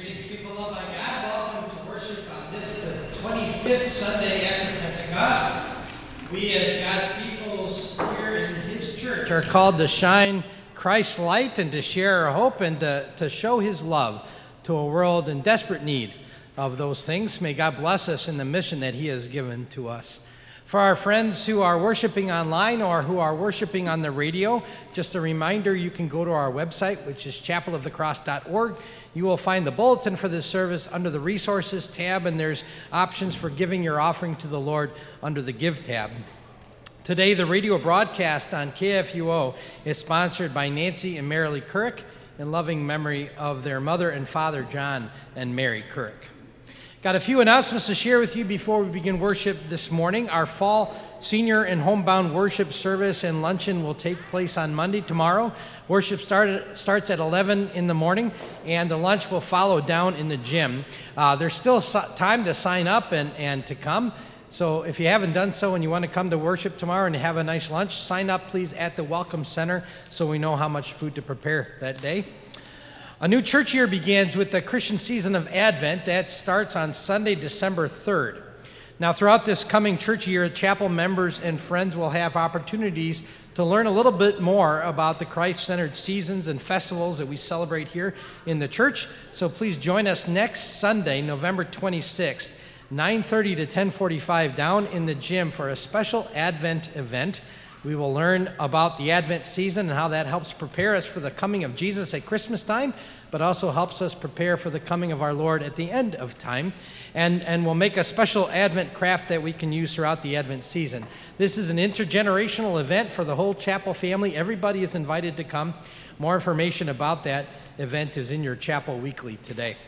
Greetings, people loved by God. Welcome to worship on this, the 25th Sunday after Pentecost. We, as God's peoples here in His church, are called to shine Christ's light and to share our hope and to, to show His love to a world in desperate need of those things. May God bless us in the mission that He has given to us. For our friends who are worshiping online or who are worshiping on the radio, just a reminder you can go to our website, which is chapelofthecross.org. You will find the bulletin for this service under the resources tab, and there's options for giving your offering to the Lord under the give tab. Today, the radio broadcast on KFUO is sponsored by Nancy and Marilee Couric in loving memory of their mother and father, John and Mary Couric. Got a few announcements to share with you before we begin worship this morning. Our fall senior and homebound worship service and luncheon will take place on Monday, tomorrow. Worship started, starts at 11 in the morning, and the lunch will follow down in the gym. Uh, there's still time to sign up and, and to come. So if you haven't done so and you want to come to worship tomorrow and have a nice lunch, sign up please at the Welcome Center so we know how much food to prepare that day. A new church year begins with the Christian season of Advent. That starts on Sunday, December 3rd. Now, throughout this coming church year, chapel members and friends will have opportunities to learn a little bit more about the Christ centered seasons and festivals that we celebrate here in the church. So please join us next Sunday, November 26th, 9:30 to 10:45 down in the gym for a special Advent event. We will learn about the Advent season and how that helps prepare us for the coming of Jesus at Christmas time, but also helps us prepare for the coming of our Lord at the end of time. And, and we'll make a special Advent craft that we can use throughout the Advent season. This is an intergenerational event for the whole chapel family. Everybody is invited to come. More information about that event is in your chapel weekly today.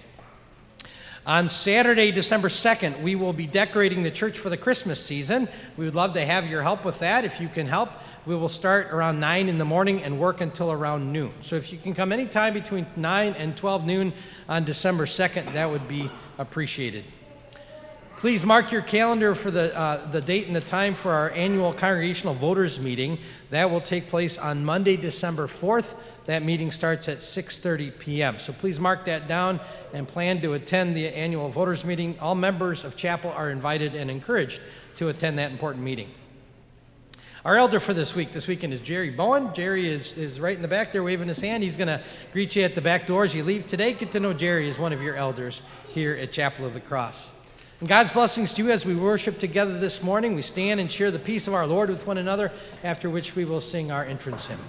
On Saturday, December 2nd, we will be decorating the church for the Christmas season. We would love to have your help with that. If you can help, we will start around 9 in the morning and work until around noon. So if you can come anytime between 9 and 12 noon on December 2nd, that would be appreciated. Please mark your calendar for the, uh, the date and the time for our annual congregational voters meeting. That will take place on Monday, December 4th that meeting starts at 6:30 p.m. So please mark that down and plan to attend the annual voters meeting. All members of chapel are invited and encouraged to attend that important meeting. Our elder for this week, this weekend, is Jerry Bowen. Jerry is, is right in the back there waving his hand. He's going to greet you at the back door as you leave today. Get to know Jerry as one of your elders here at Chapel of the Cross. And God's blessings to you as we worship together this morning. We stand and share the peace of our Lord with one another, after which we will sing our entrance hymn.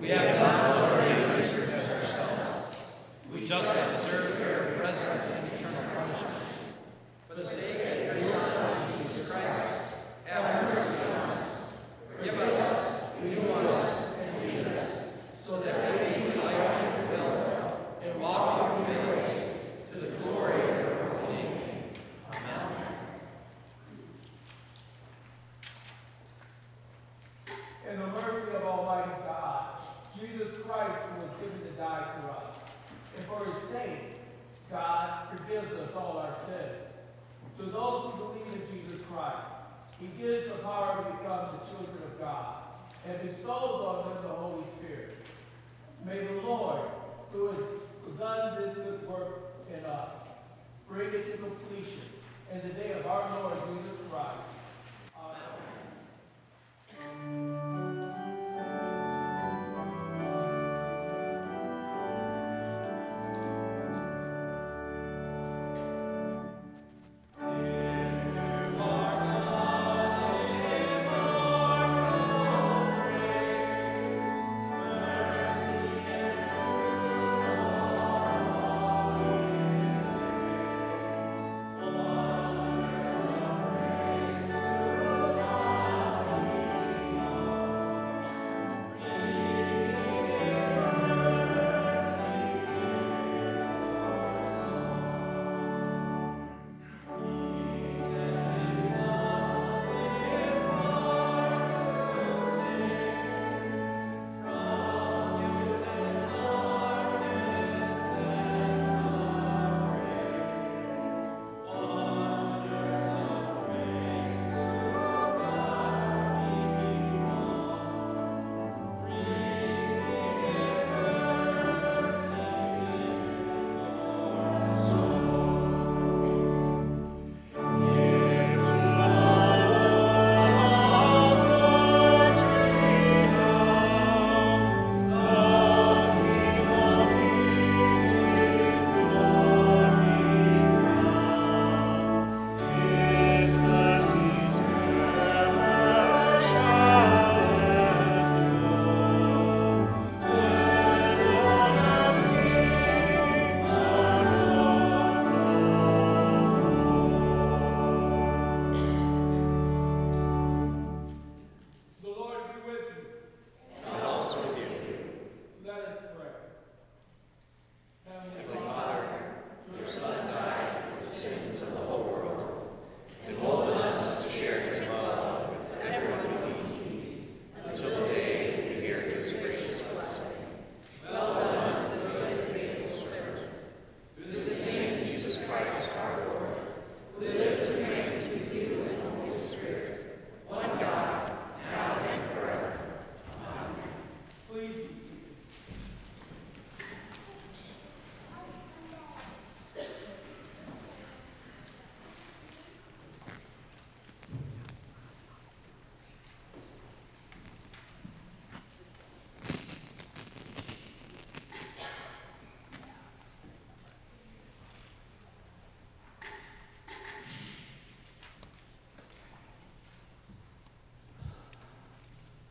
We have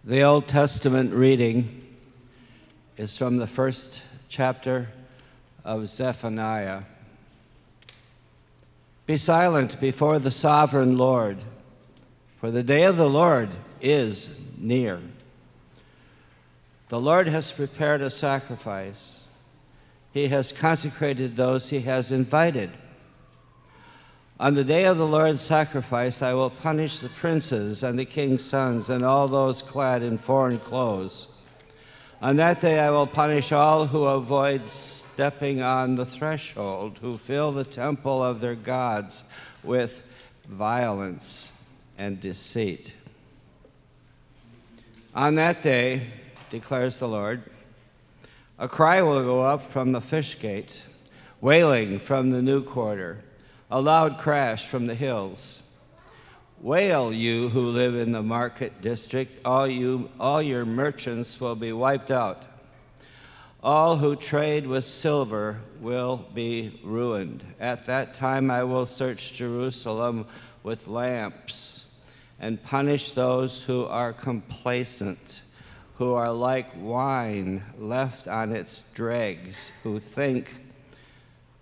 The Old Testament reading is from the first chapter of Zephaniah. Be silent before the sovereign Lord, for the day of the Lord is near. The Lord has prepared a sacrifice. He has consecrated those he has invited. On the day of the Lord's sacrifice, I will punish the princes and the king's sons and all those clad in foreign clothes. On that day, I will punish all who avoid stepping on the threshold, who fill the temple of their gods with violence and deceit. On that day, declares the Lord, a cry will go up from the fish gate, wailing from the new quarter a loud crash from the hills. Wail, you who live in the market district, all, you, all your merchants will be wiped out. All who trade with silver will be ruined. At that time I will search Jerusalem with lamps and punish those who are complacent, who are like wine left on its dregs, who think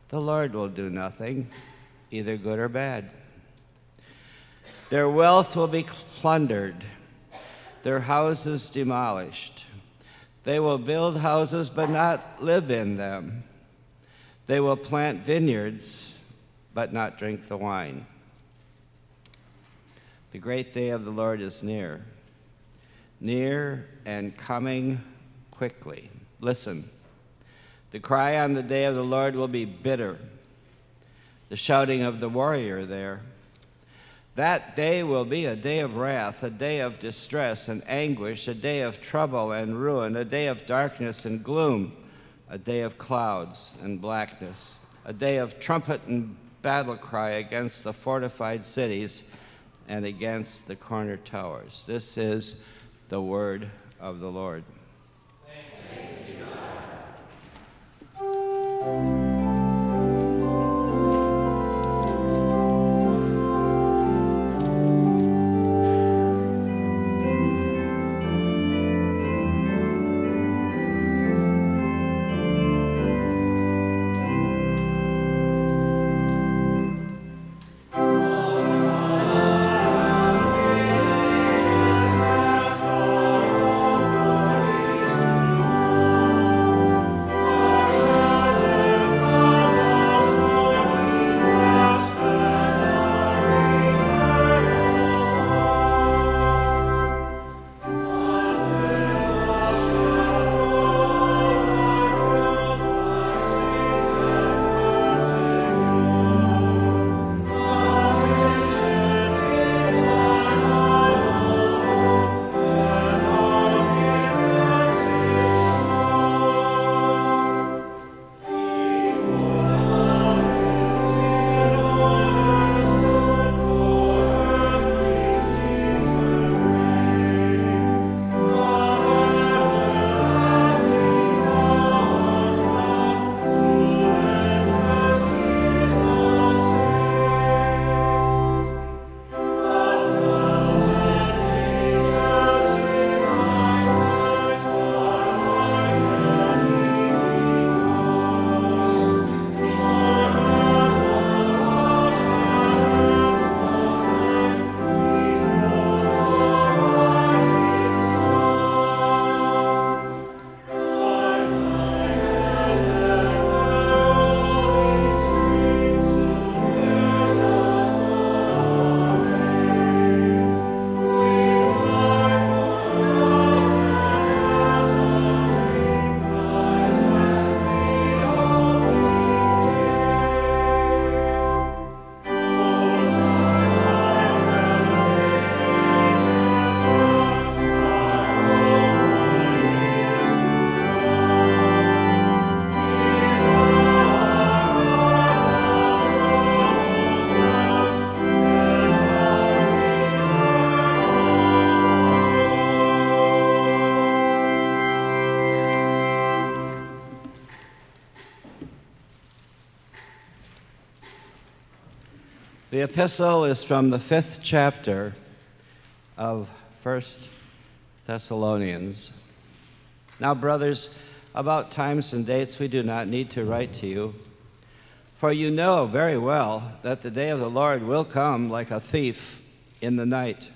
the Lord will do nothing, either good or bad. Their wealth will be plundered, their houses demolished. They will build houses but not live in them. They will plant vineyards but not drink the wine. The great day of the Lord is near, near and coming quickly. Listen, the cry on the day of the Lord will be bitter, the shouting of the warrior there that day will be a day of wrath, a day of distress and anguish, a day of trouble and ruin, a day of darkness and gloom, a day of clouds and blackness, a day of trumpet and battle cry against the fortified cities and against the corner towers. This is the word of the Lord. Thanks The epistle is from the fifth chapter of First Thessalonians. Now, brothers, about times and dates we do not need to write to you, for you know very well that the day of the Lord will come like a thief in the night.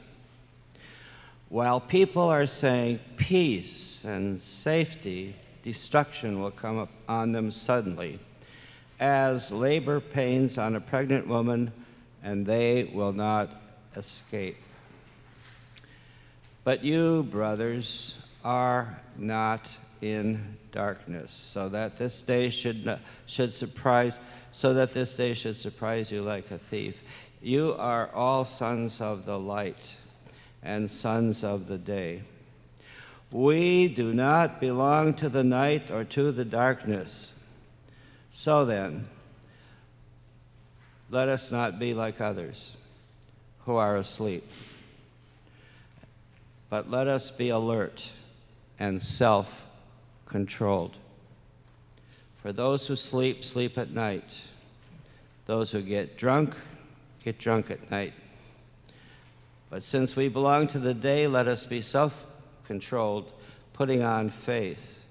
While people are saying peace and safety, destruction will come on them suddenly, as labor pains on a pregnant woman and they will not escape. But you, brothers, are not in darkness, so that this day should, should surprise, so that this day should surprise you like a thief. You are all sons of the light and sons of the day. We do not belong to the night or to the darkness. So then, let us not be like others who are asleep, but let us be alert and self controlled. For those who sleep, sleep at night. Those who get drunk, get drunk at night. But since we belong to the day, let us be self controlled, putting on faith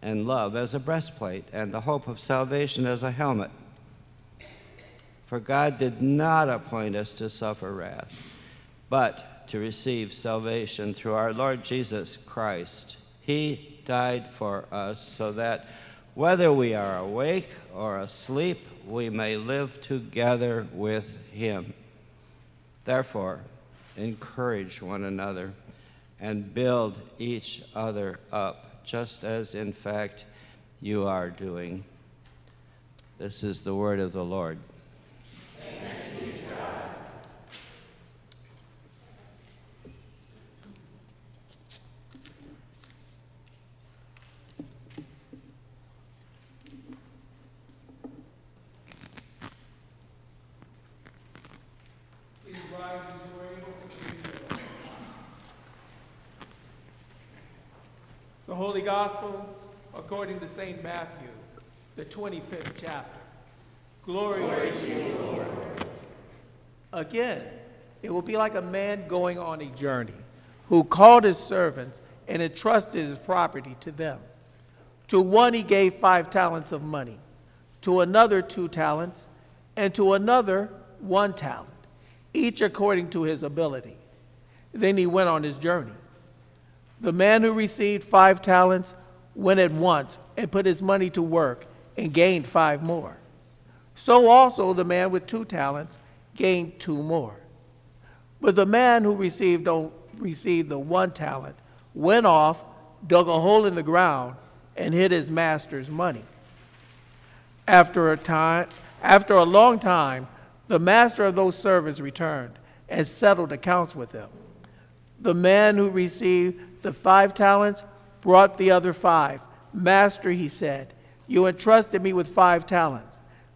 and love as a breastplate, and the hope of salvation as a helmet. For God did not appoint us to suffer wrath, but to receive salvation through our Lord Jesus Christ. He died for us so that whether we are awake or asleep, we may live together with Him. Therefore, encourage one another and build each other up, just as in fact you are doing. This is the word of the Lord. The Holy Gospel according to St. Matthew, the 25th chapter. Glory, Glory to you, Lord. Again, it will be like a man going on a journey who called his servants and entrusted his property to them. To one he gave five talents of money, to another two talents, and to another one talent, each according to his ability. Then he went on his journey. The man who received five talents went at once and put his money to work and gained five more. So also the man with two talents gained two more. But the man who received, received the one talent went off, dug a hole in the ground, and hid his master's money. After a time, after a long time, the master of those servants returned and settled accounts with them. The man who received the five talents, brought the other five. Master, he said, you entrusted me with five talents.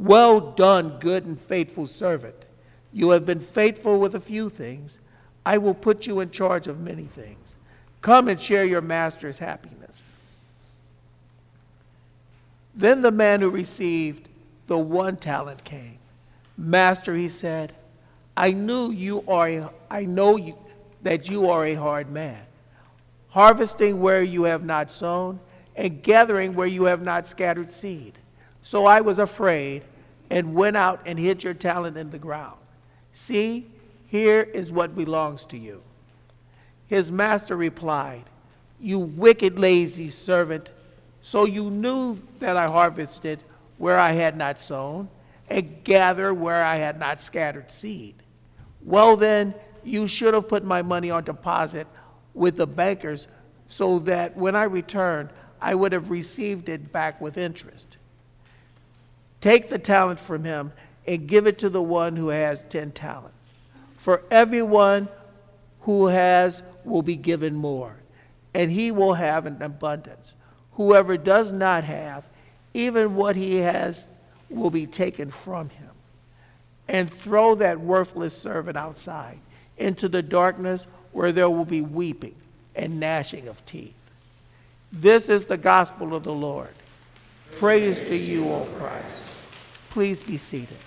Well done, good and faithful servant. You have been faithful with a few things. I will put you in charge of many things. Come and share your master's happiness. Then the man who received the one talent came. Master, he said, I knew you are a, I know you, that you are a hard man harvesting where you have not sown, and gathering where you have not scattered seed. So I was afraid and went out and hid your talent in the ground. See, here is what belongs to you. His master replied, You wicked, lazy servant. So you knew that I harvested where I had not sown, and gathered where I had not scattered seed. Well, then, you should have put my money on deposit with the bankers so that when I returned, I would have received it back with interest. Take the talent from him and give it to the one who has 10 talents. For everyone who has will be given more, and he will have an abundance. Whoever does not have, even what he has will be taken from him. And throw that worthless servant outside into the darkness where there will be weeping and gnashing of teeth. This is the gospel of the Lord. Praise to you, O Christ. Please be seated.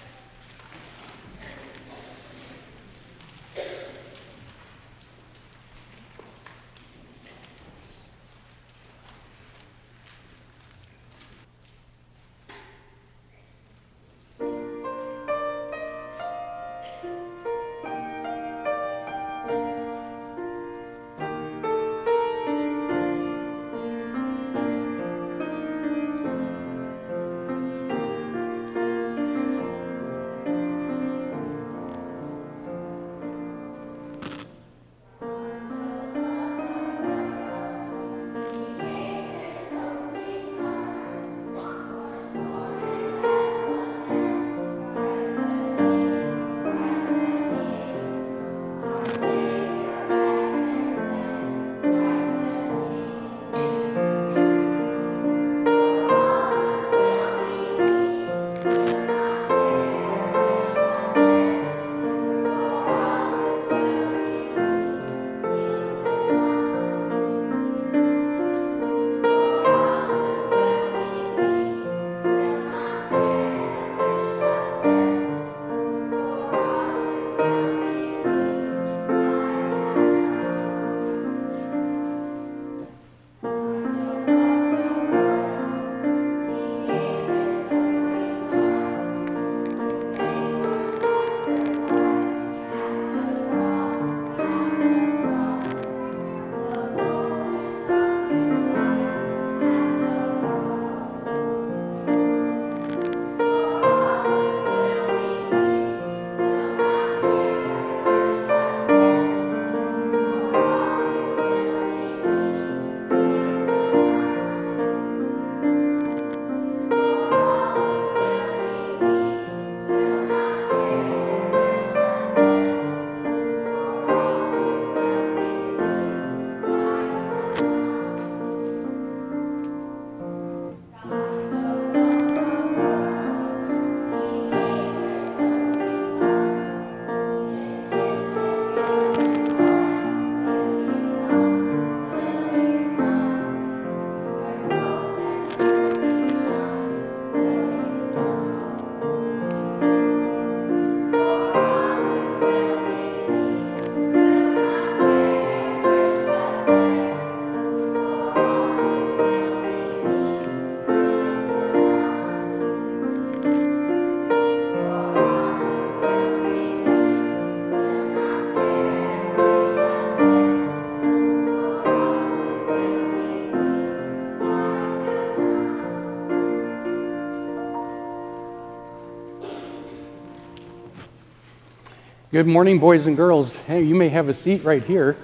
Good morning, boys and girls. Hey, you may have a seat right here.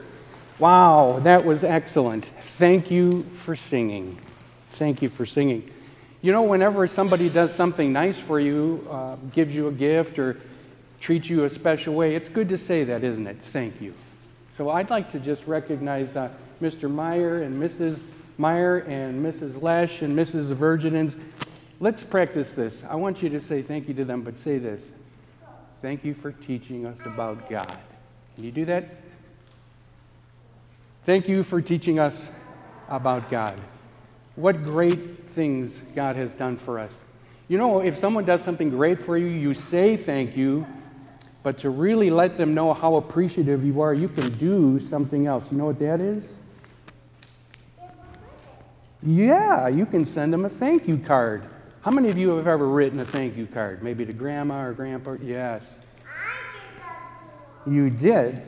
Wow, that was excellent. Thank you for singing. Thank you for singing. You know, whenever somebody does something nice for you, uh, gives you a gift, or treats you a special way, it's good to say that, isn't it? Thank you. So I'd like to just recognize uh, Mr. Meyer and Mrs. Meyer and Mrs. Lesh and Mrs. Virginins. Let's practice this. I want you to say thank you to them, but say this. Thank you for teaching us about God. Can you do that? Thank you for teaching us about God. What great things God has done for us. You know, if someone does something great for you, you say thank you, but to really let them know how appreciative you are, you can do something else. You know what that is? Yeah, you can send them a thank you card. How many of you have ever written a thank you card? Maybe to grandma or grandpa? Yes. You did?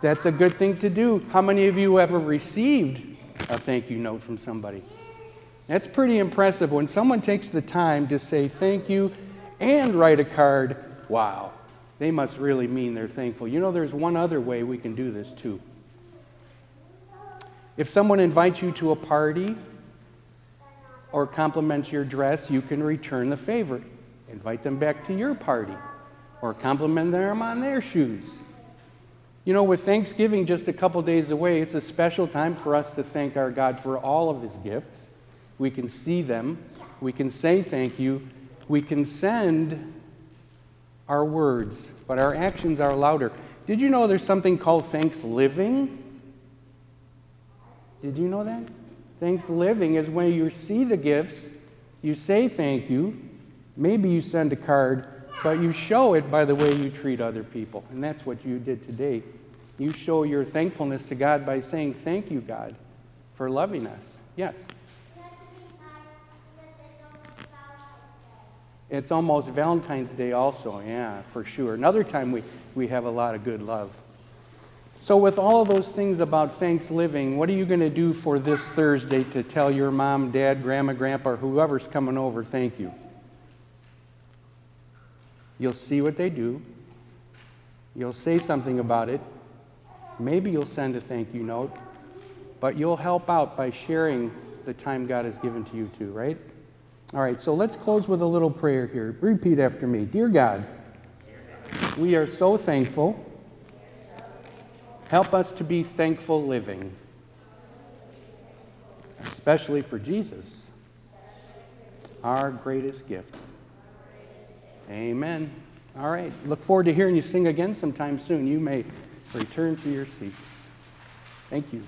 That's a good thing to do. How many of you ever received a thank you note from somebody? That's pretty impressive. When someone takes the time to say thank you and write a card, wow, they must really mean they're thankful. You know, there's one other way we can do this too. If someone invites you to a party or compliments your dress, you can return the favor. Invite them back to your party or compliment them on their shoes. You know, with Thanksgiving just a couple days away, it's a special time for us to thank our God for all of his gifts. We can see them, we can say thank you, we can send our words, but our actions are louder. Did you know there's something called thanks living? Did you know that? Thanks living is when you see the gifts, you say thank you, maybe you send a card, but you show it by the way you treat other people. And that's what you did today. You show your thankfulness to God by saying, Thank you, God, for loving us. Yes? It's almost Valentine's Day, also, yeah, for sure. Another time we, we have a lot of good love. So, with all of those things about Thanksgiving, what are you going to do for this Thursday to tell your mom, dad, grandma, grandpa, or whoever's coming over thank you? You'll see what they do. You'll say something about it. Maybe you'll send a thank you note. But you'll help out by sharing the time God has given to you, too, right? All right, so let's close with a little prayer here. Repeat after me Dear God, we are so thankful. Help us to be thankful living, especially for Jesus, our greatest gift. Amen. All right, look forward to hearing you sing again sometime soon. You may return to your seats. Thank you.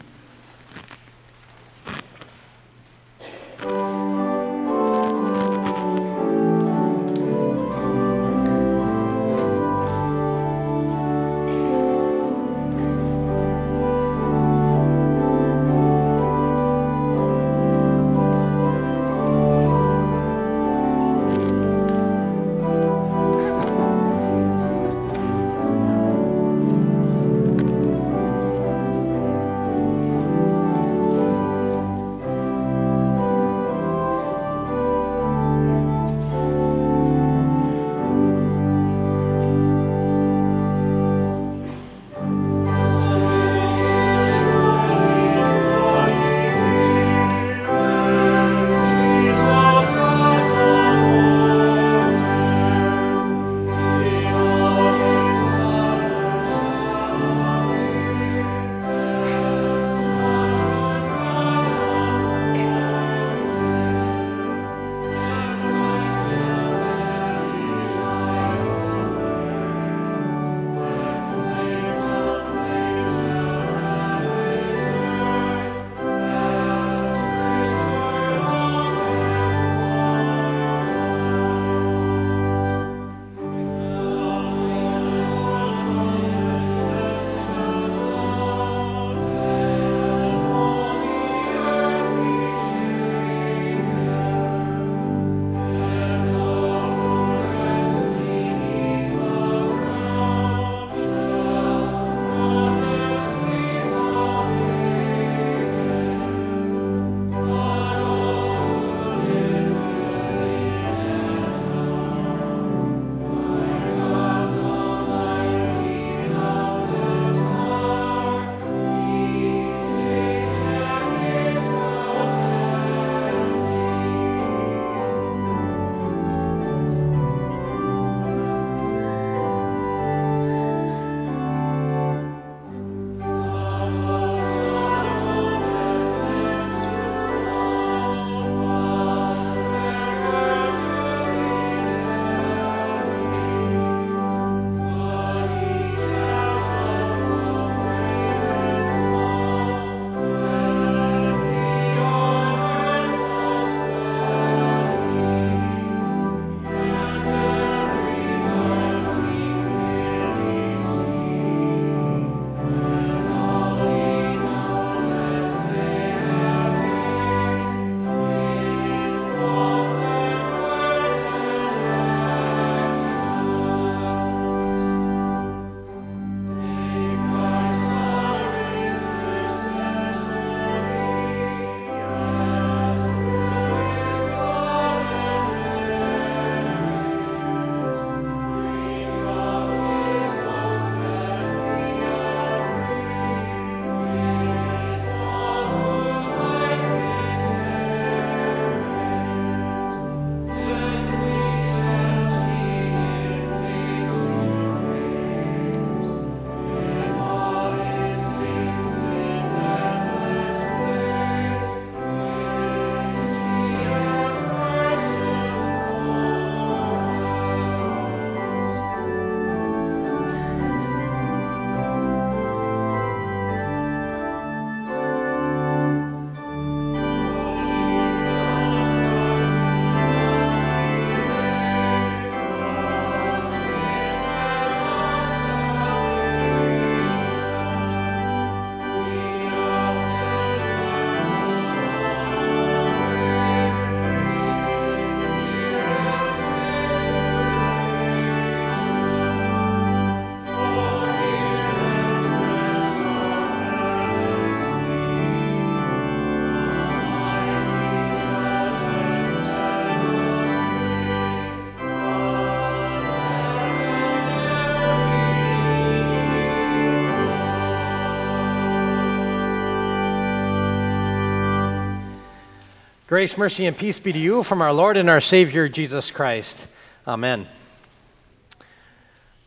Grace, mercy, and peace be to you from our Lord and our Savior, Jesus Christ. Amen.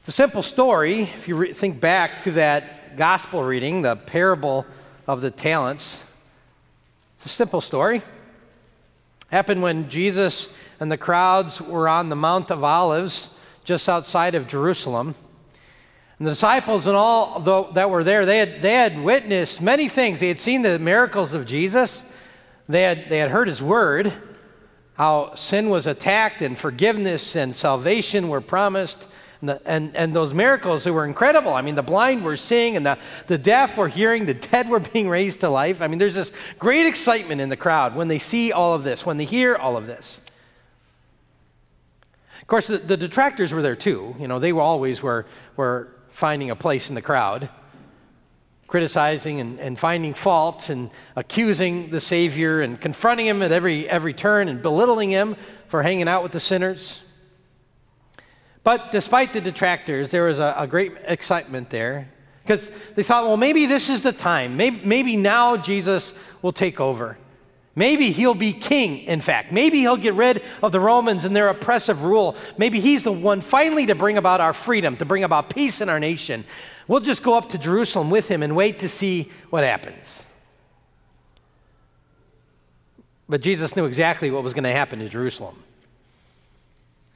The simple story, if you re- think back to that gospel reading, the parable of the talents, it's a simple story. It Happened when Jesus and the crowds were on the Mount of Olives just outside of Jerusalem. And the disciples and all that were there, they had, they had witnessed many things. They had seen the miracles of Jesus. They had, they had heard his word, how sin was attacked and forgiveness and salvation were promised. And, the, and, and those miracles they were incredible. I mean, the blind were seeing, and the, the deaf were hearing, the dead were being raised to life. I mean, there's this great excitement in the crowd when they see all of this, when they hear all of this. Of course, the, the detractors were there too. You know, they always were, were finding a place in the crowd criticizing and, and finding faults and accusing the Savior and confronting him at every, every turn and belittling him for hanging out with the sinners. But despite the detractors, there was a, a great excitement there because they thought, well, maybe this is the time. Maybe, maybe now Jesus will take over. Maybe he'll be king, in fact. Maybe he'll get rid of the Romans and their oppressive rule. Maybe he's the one finally to bring about our freedom, to bring about peace in our nation. We'll just go up to Jerusalem with him and wait to see what happens. But Jesus knew exactly what was going to happen to Jerusalem.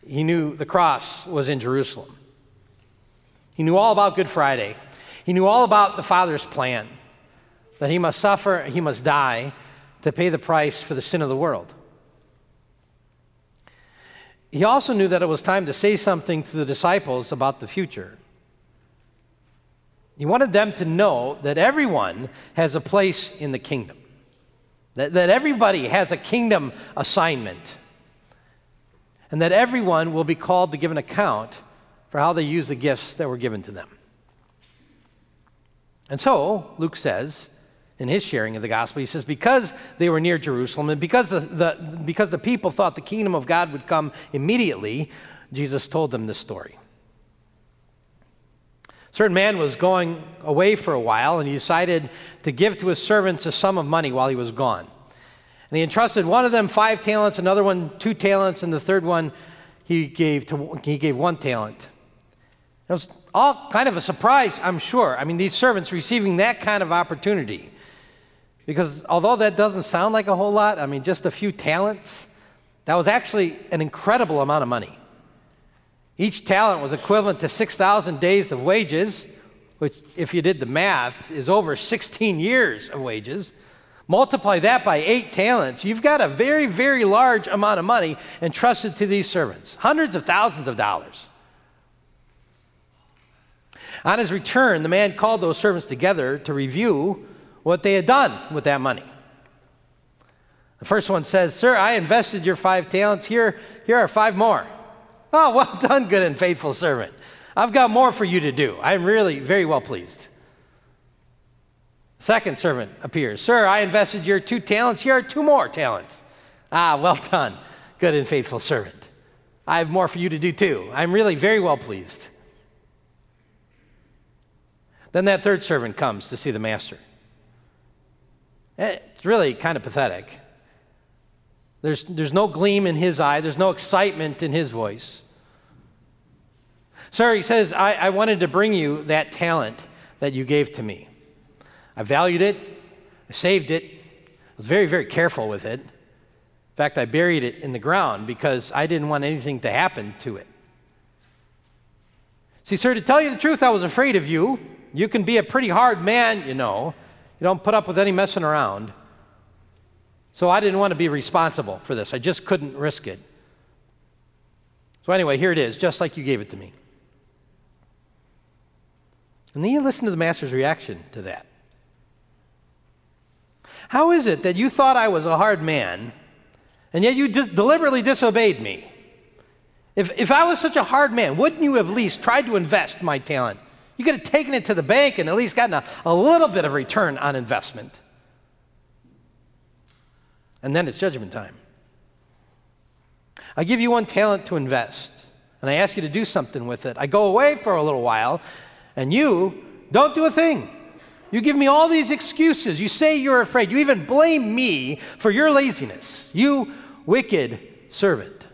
He knew the cross was in Jerusalem. He knew all about Good Friday. He knew all about the Father's plan that he must suffer, he must die to pay the price for the sin of the world. He also knew that it was time to say something to the disciples about the future. He wanted them to know that everyone has a place in the kingdom, that, that everybody has a kingdom assignment, and that everyone will be called to give an account for how they use the gifts that were given to them. And so, Luke says, in his sharing of the gospel, he says, because they were near Jerusalem and because the, the, because the people thought the kingdom of God would come immediately, Jesus told them this story certain man was going away for a while and he decided to give to his servants a sum of money while he was gone. And he entrusted one of them five talents, another one two talents, and the third one he gave, to, he gave one talent. It was all kind of a surprise, I'm sure. I mean, these servants receiving that kind of opportunity. Because although that doesn't sound like a whole lot, I mean, just a few talents, that was actually an incredible amount of money. Each talent was equivalent to 6,000 days of wages, which, if you did the math, is over 16 years of wages. Multiply that by eight talents, you've got a very, very large amount of money entrusted to these servants hundreds of thousands of dollars. On his return, the man called those servants together to review what they had done with that money. The first one says, Sir, I invested your five talents. Here, here are five more. Oh, well done, good and faithful servant. I've got more for you to do. I'm really very well pleased. Second servant appears. Sir, I invested your two talents. Here are two more talents. Ah, well done, good and faithful servant. I have more for you to do too. I'm really very well pleased. Then that third servant comes to see the master. It's really kind of pathetic. There's, there's no gleam in his eye, there's no excitement in his voice. Sir, he says, I, I wanted to bring you that talent that you gave to me. I valued it, I saved it, I was very, very careful with it. In fact, I buried it in the ground because I didn't want anything to happen to it. See, sir, to tell you the truth, I was afraid of you. You can be a pretty hard man, you know. You don't put up with any messing around. So I didn't want to be responsible for this. I just couldn't risk it. So, anyway, here it is, just like you gave it to me. And then you listen to the master's reaction to that. How is it that you thought I was a hard man, and yet you dis- deliberately disobeyed me? If, if I was such a hard man, wouldn't you have at least tried to invest my talent? You could have taken it to the bank and at least gotten a, a little bit of return on investment. And then it's judgment time. I give you one talent to invest, and I ask you to do something with it. I go away for a little while, and you don't do a thing. You give me all these excuses. You say you're afraid. You even blame me for your laziness. You wicked servant.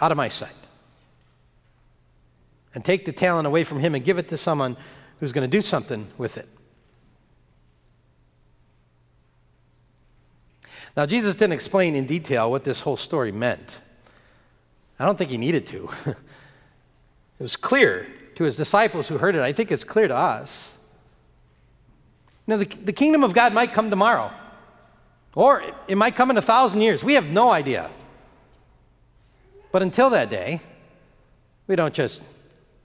Out of my sight. And take the talent away from him and give it to someone who's going to do something with it. Now, Jesus didn't explain in detail what this whole story meant. I don't think he needed to. it was clear to his disciples who heard it. I think it's clear to us. Know, the, the kingdom of God might come tomorrow, or it, it might come in a thousand years. We have no idea. But until that day, we don't just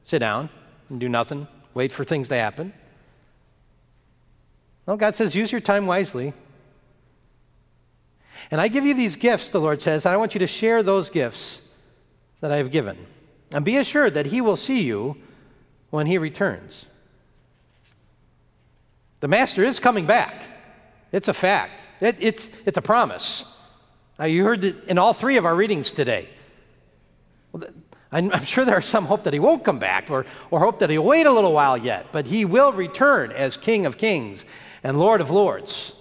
sit down and do nothing, wait for things to happen. No, God says, use your time wisely. And I give you these gifts, the Lord says, and I want you to share those gifts that I have given. And be assured that He will see you when He returns. The Master is coming back. It's a fact, it, it's, it's a promise. Now, you heard it in all three of our readings today. I'm, I'm sure there's some hope that he won't come back or, or hope that he'll wait a little while yet, but he will return as King of Kings and Lord of Lords.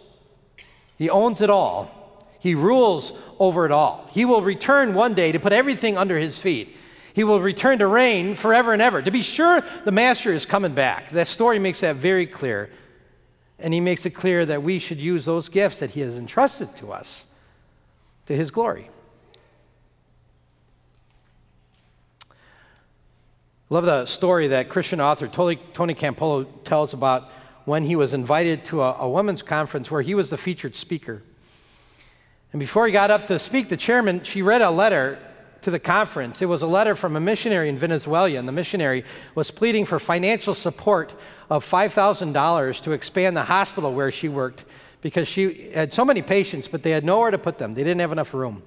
He owns it all. He rules over it all. He will return one day to put everything under his feet. He will return to reign forever and ever. To be sure, the Master is coming back. That story makes that very clear. And he makes it clear that we should use those gifts that he has entrusted to us to his glory. Love the story that Christian author Tony, Campolo tells about when he was invited to a, a women's conference where he was the featured speaker. And before he got up to speak, the chairman, she read a letter to the conference. It was a letter from a missionary in Venezuela, and the missionary was pleading for financial support of $5,000 to expand the hospital where she worked because she had so many patients, but they had nowhere to put them. They didn't have enough room.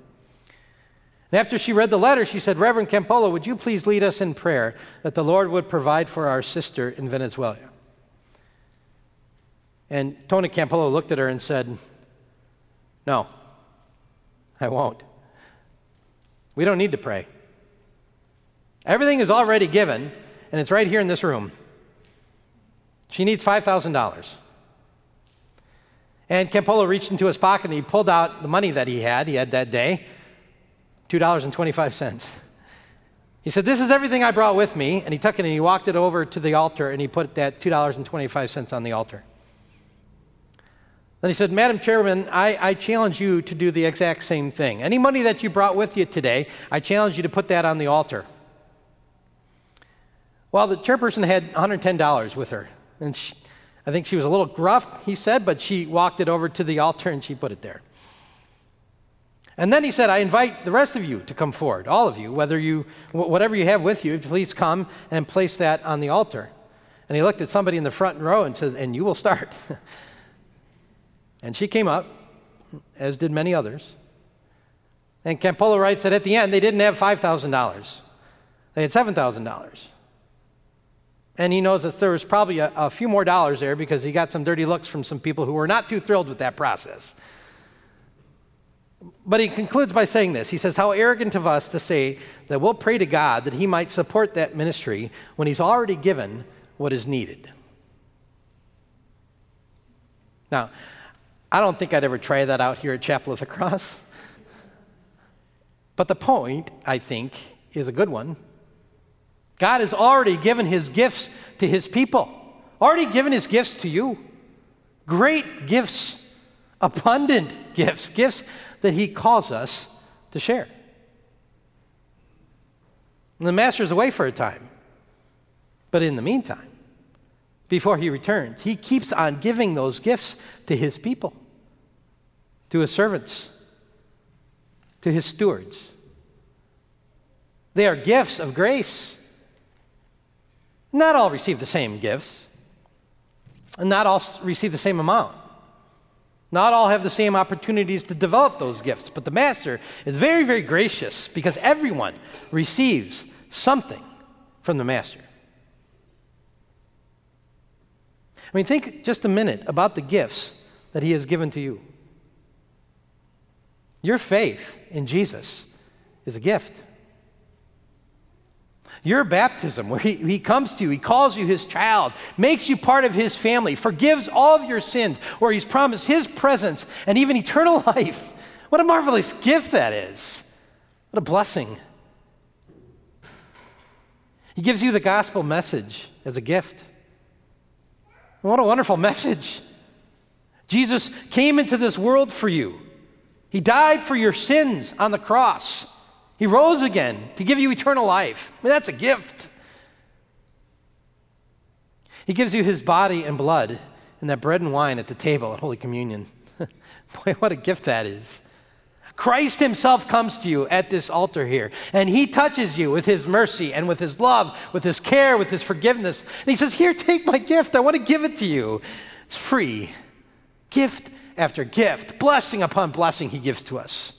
And after she read the letter, she said, Reverend Campolo, would you please lead us in prayer that the Lord would provide for our sister in Venezuela? And Tony Campolo looked at her and said, No. I won't. We don't need to pray. Everything is already given, and it's right here in this room. She needs $5,000. And Campolo reached into his pocket and he pulled out the money that he had, he had that day $2.25. He said, This is everything I brought with me. And he took it and he walked it over to the altar and he put that $2.25 on the altar. Then he said, Madam Chairman, I, I, challenge you to do the exact same thing. Any money that you brought with you today, I challenge you to put that on the altar. Well, the chairperson had $110 with her. And she, I think she was a little gruff, he said, but she walked it over to the altar and she put it there. And then he said, I invite the rest of you to come forward, all of you, whether you, whatever you have with you, please come and place that on the altar. And he looked at somebody in the front row and said, And you will start. And she came up, as did many others. And Campolo writes that at the end, they didn't have $5,000, they had $7,000. And he knows that there was probably a, a, few more dollars there because he got some dirty looks from some people who were not too thrilled with that process. But he concludes by saying this. He says, How arrogant of us to say that we'll pray to God that he might support that ministry when he's already given what is needed. Now, I don't think I'd ever try that out here at Chapel of the Cross. But the point, I think, is a good one. God has already given his gifts to his people, already given his gifts to you. Great gifts, abundant gifts, gifts that he calls us to share. And the master's away for a time. But in the meantime, before he returns. He keeps on giving those gifts to his people, to his servants, to his stewards. They are gifts of grace. Not all receive the same gifts, and not all receive the same amount. Not all have the same opportunities to develop those gifts, but the Master is very, very gracious because everyone receives something from the Master. I mean, think just a minute about the gifts that He has given to you. Your faith in Jesus is a gift. Your baptism, where he, he comes to you, he calls you his child, makes you part of his family, forgives all of your sins, where he's promised his presence and even eternal life. What a marvelous gift that is. What a blessing. He gives you the gospel message as a gift. What a wonderful message. Jesus came into this world for you. He died for your sins on the cross. He rose again to give you eternal life. I mean, that's a gift. He gives you his body and blood and that bread and wine at the table at Holy Communion. Boy, what a gift that is. Christ himself comes to you at this altar here, and he touches you with his mercy and with his love, with his care, with his forgiveness. And he says, Here, take my gift. I want to give it to you. It's free. Gift after gift, blessing upon blessing, he gives to us.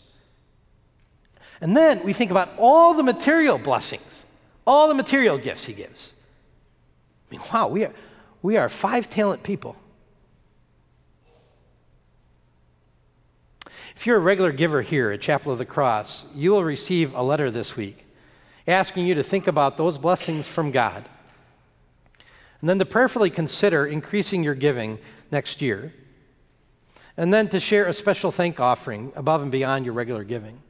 And then we think about all the material blessings, all the material gifts he gives. I mean, wow, we are, we are five talent people. If you're a regular giver here at Chapel of the Cross, you will receive a letter this week asking you to think about those blessings from God. And then to prayerfully consider increasing your giving next year. And then to share a special thank offering above and beyond your regular giving.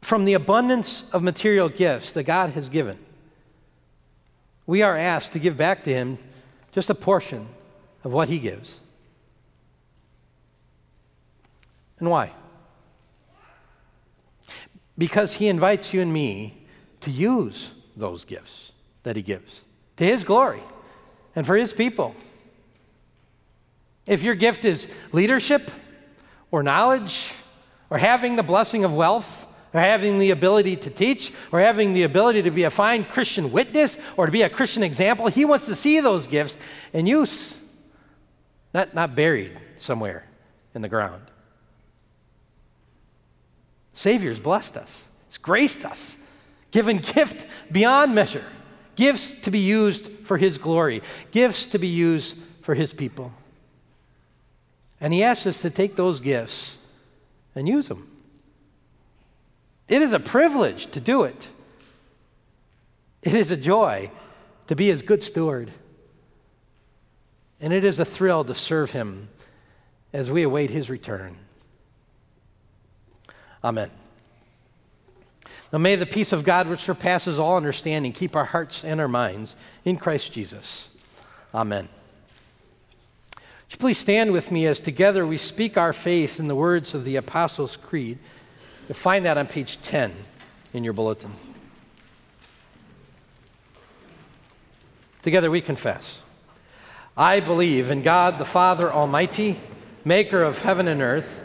From the abundance of material gifts that God has given, we are asked to give back to Him just a portion of what He gives. And why? Because He invites you and me to use those gifts that He gives to His glory and for His people. If your gift is leadership or knowledge or having the blessing of wealth, or having the ability to teach, or having the ability to be a fine Christian witness, or to be a Christian example. He wants to see those gifts in use, not, not buried somewhere in the ground. Savior's blessed us, He's graced us, given gift beyond measure, gifts to be used for His glory, gifts to be used for His people. And He asks us to take those gifts and use them. It is a privilege to do it. It is a joy to be his good steward. And it is a thrill to serve him as we await his return. Amen. Now may the peace of God, which surpasses all understanding, keep our hearts and our minds in Christ Jesus. Amen. Would you please stand with me as together we speak our faith in the words of the Apostles' Creed? You'll find that on page 10 in your bulletin. Together we confess. I believe in God the Father Almighty, maker of heaven and earth,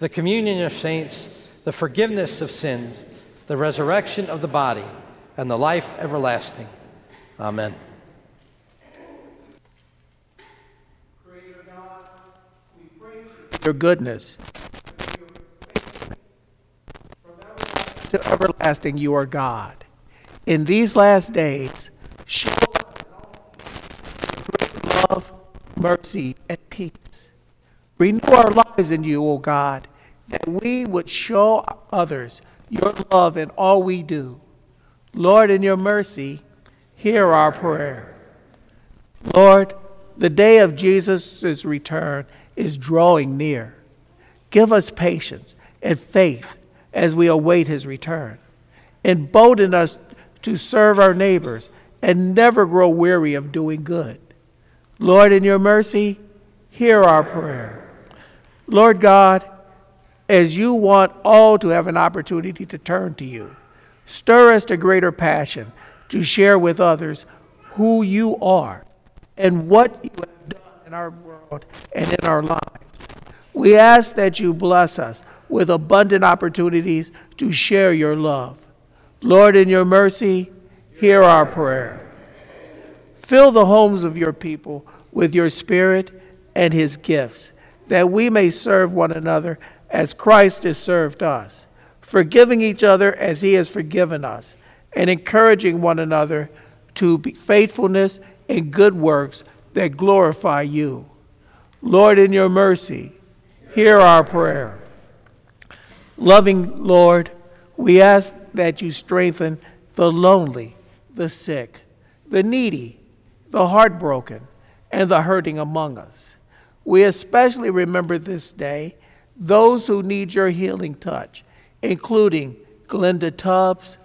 the communion of saints, the forgiveness of sins, the resurrection of the body, and the life everlasting. Amen. Your goodness to everlasting, you are God. In these last days, show great love, mercy, and peace. Renew our lives in you, O God, that we would show others your love in all we do. Lord, in your mercy, hear our prayer. Lord, the day of Jesus' return is drawing near. Give us patience and faith as we await his return. Embolden us to serve our neighbors and never grow weary of doing good. Lord, in your mercy, hear our prayer. Lord God, as you want all to have an opportunity to turn to you, stir us to greater passion to share with others who you are and what you have done in our world and in our lives. We ask that you bless us with abundant opportunities to share your love. Lord, in your mercy, hear our prayer. Fill the homes of your people with your Spirit and his gifts, that we may serve one another as Christ has served us, forgiving each other as he has forgiven us, and encouraging one another to be faithfulness and good works that glorify you. Lord, in your mercy, hear our prayer. Loving Lord, we ask that you strengthen the lonely, the sick, the needy, the heartbroken, and the hurting among us. We especially remember this day those who need your healing touch, including Glenda Tubbs,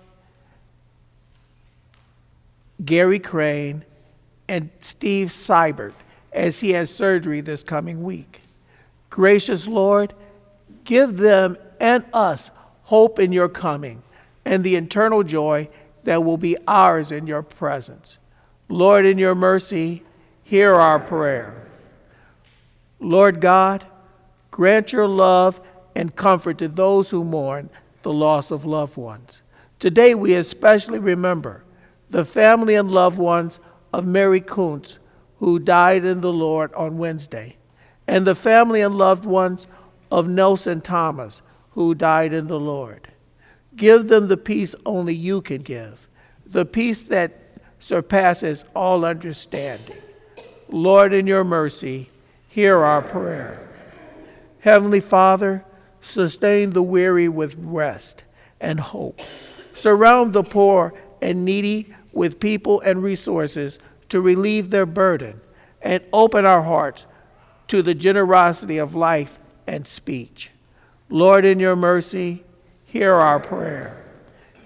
Gary Crane, and Steve Seibert as he has surgery this coming week. Gracious Lord, give them and us hope in your coming and the eternal joy that will be ours in your presence. Lord, in your mercy, hear our prayer. Lord God, grant your love and comfort to those who mourn the loss of loved ones. Today, we especially remember the family and loved ones of Mary Kuntz, who died in the Lord on Wednesday, and the family and loved ones of Nelson Thomas, who died in the Lord. Give them the peace only you can give, the peace that surpasses all understanding. Lord, in your mercy, hear our prayer. Heavenly Father, sustain the weary with rest and hope. Surround the poor and needy with people and resources to relieve their burden, and open our hearts to the generosity of life and speech. Lord, in your mercy, hear our prayer.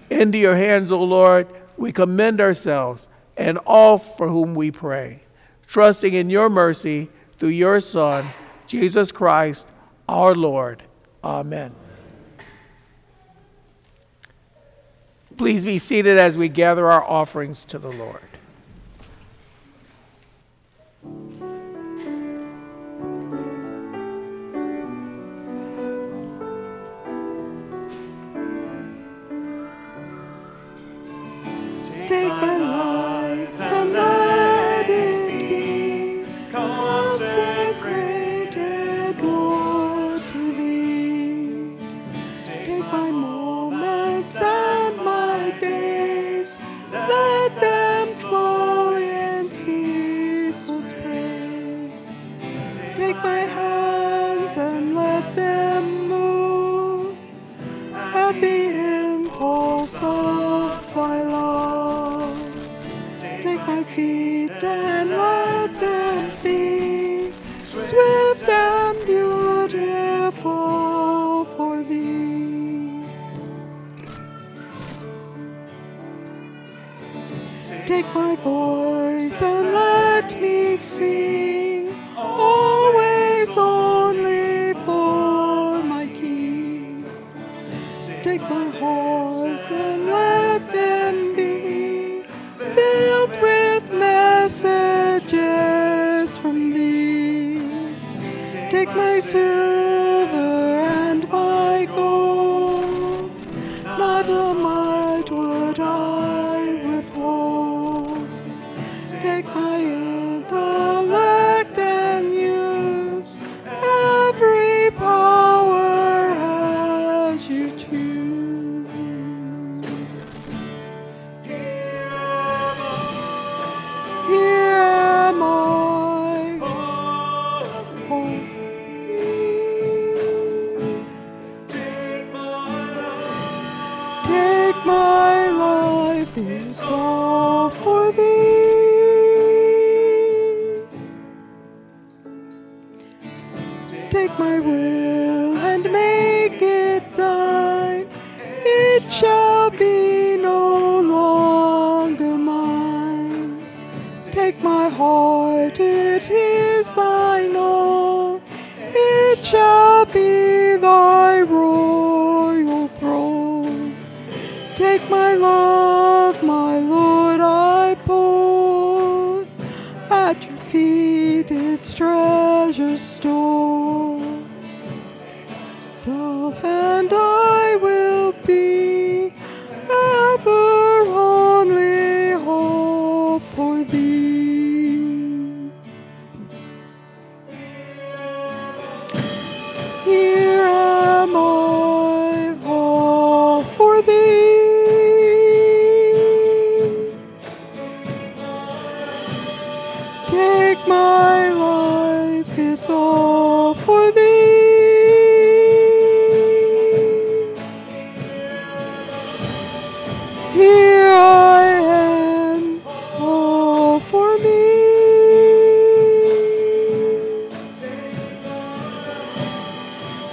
Into your hands, O Lord, we commend ourselves and all for whom we pray, trusting in your mercy through your Son, Jesus Christ, our Lord. Amen. Please be seated as we gather our offerings to the Lord. My voice and let me sing, always only for my King. Take my heart Here I am, all for me.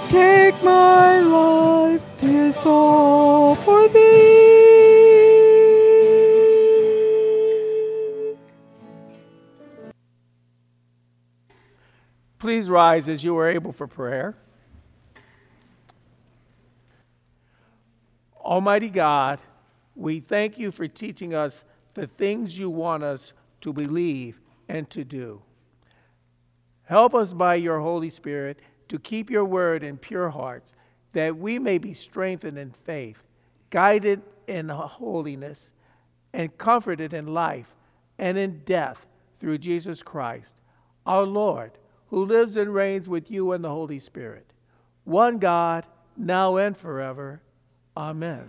Take my life, it's all for thee. Please rise as you are able for prayer. Almighty God, we thank you for teaching us the things you want us to believe and to do. Help us by your Holy Spirit to keep your word in pure hearts, that we may be strengthened in faith, guided in holiness, and comforted in life and in death through Jesus Christ, our Lord, who lives and reigns with you and the Holy Spirit, one God, now and forever. Amen.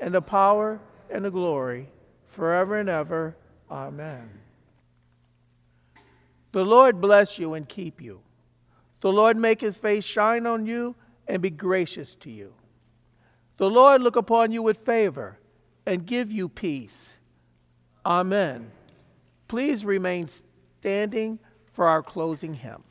and the power, and the glory, forever and ever. Amen. The Lord bless you and keep you. The Lord make his face shine on you and be gracious to you. The Lord look upon you with favor and give you peace. Amen. Please remain standing for our closing hymn.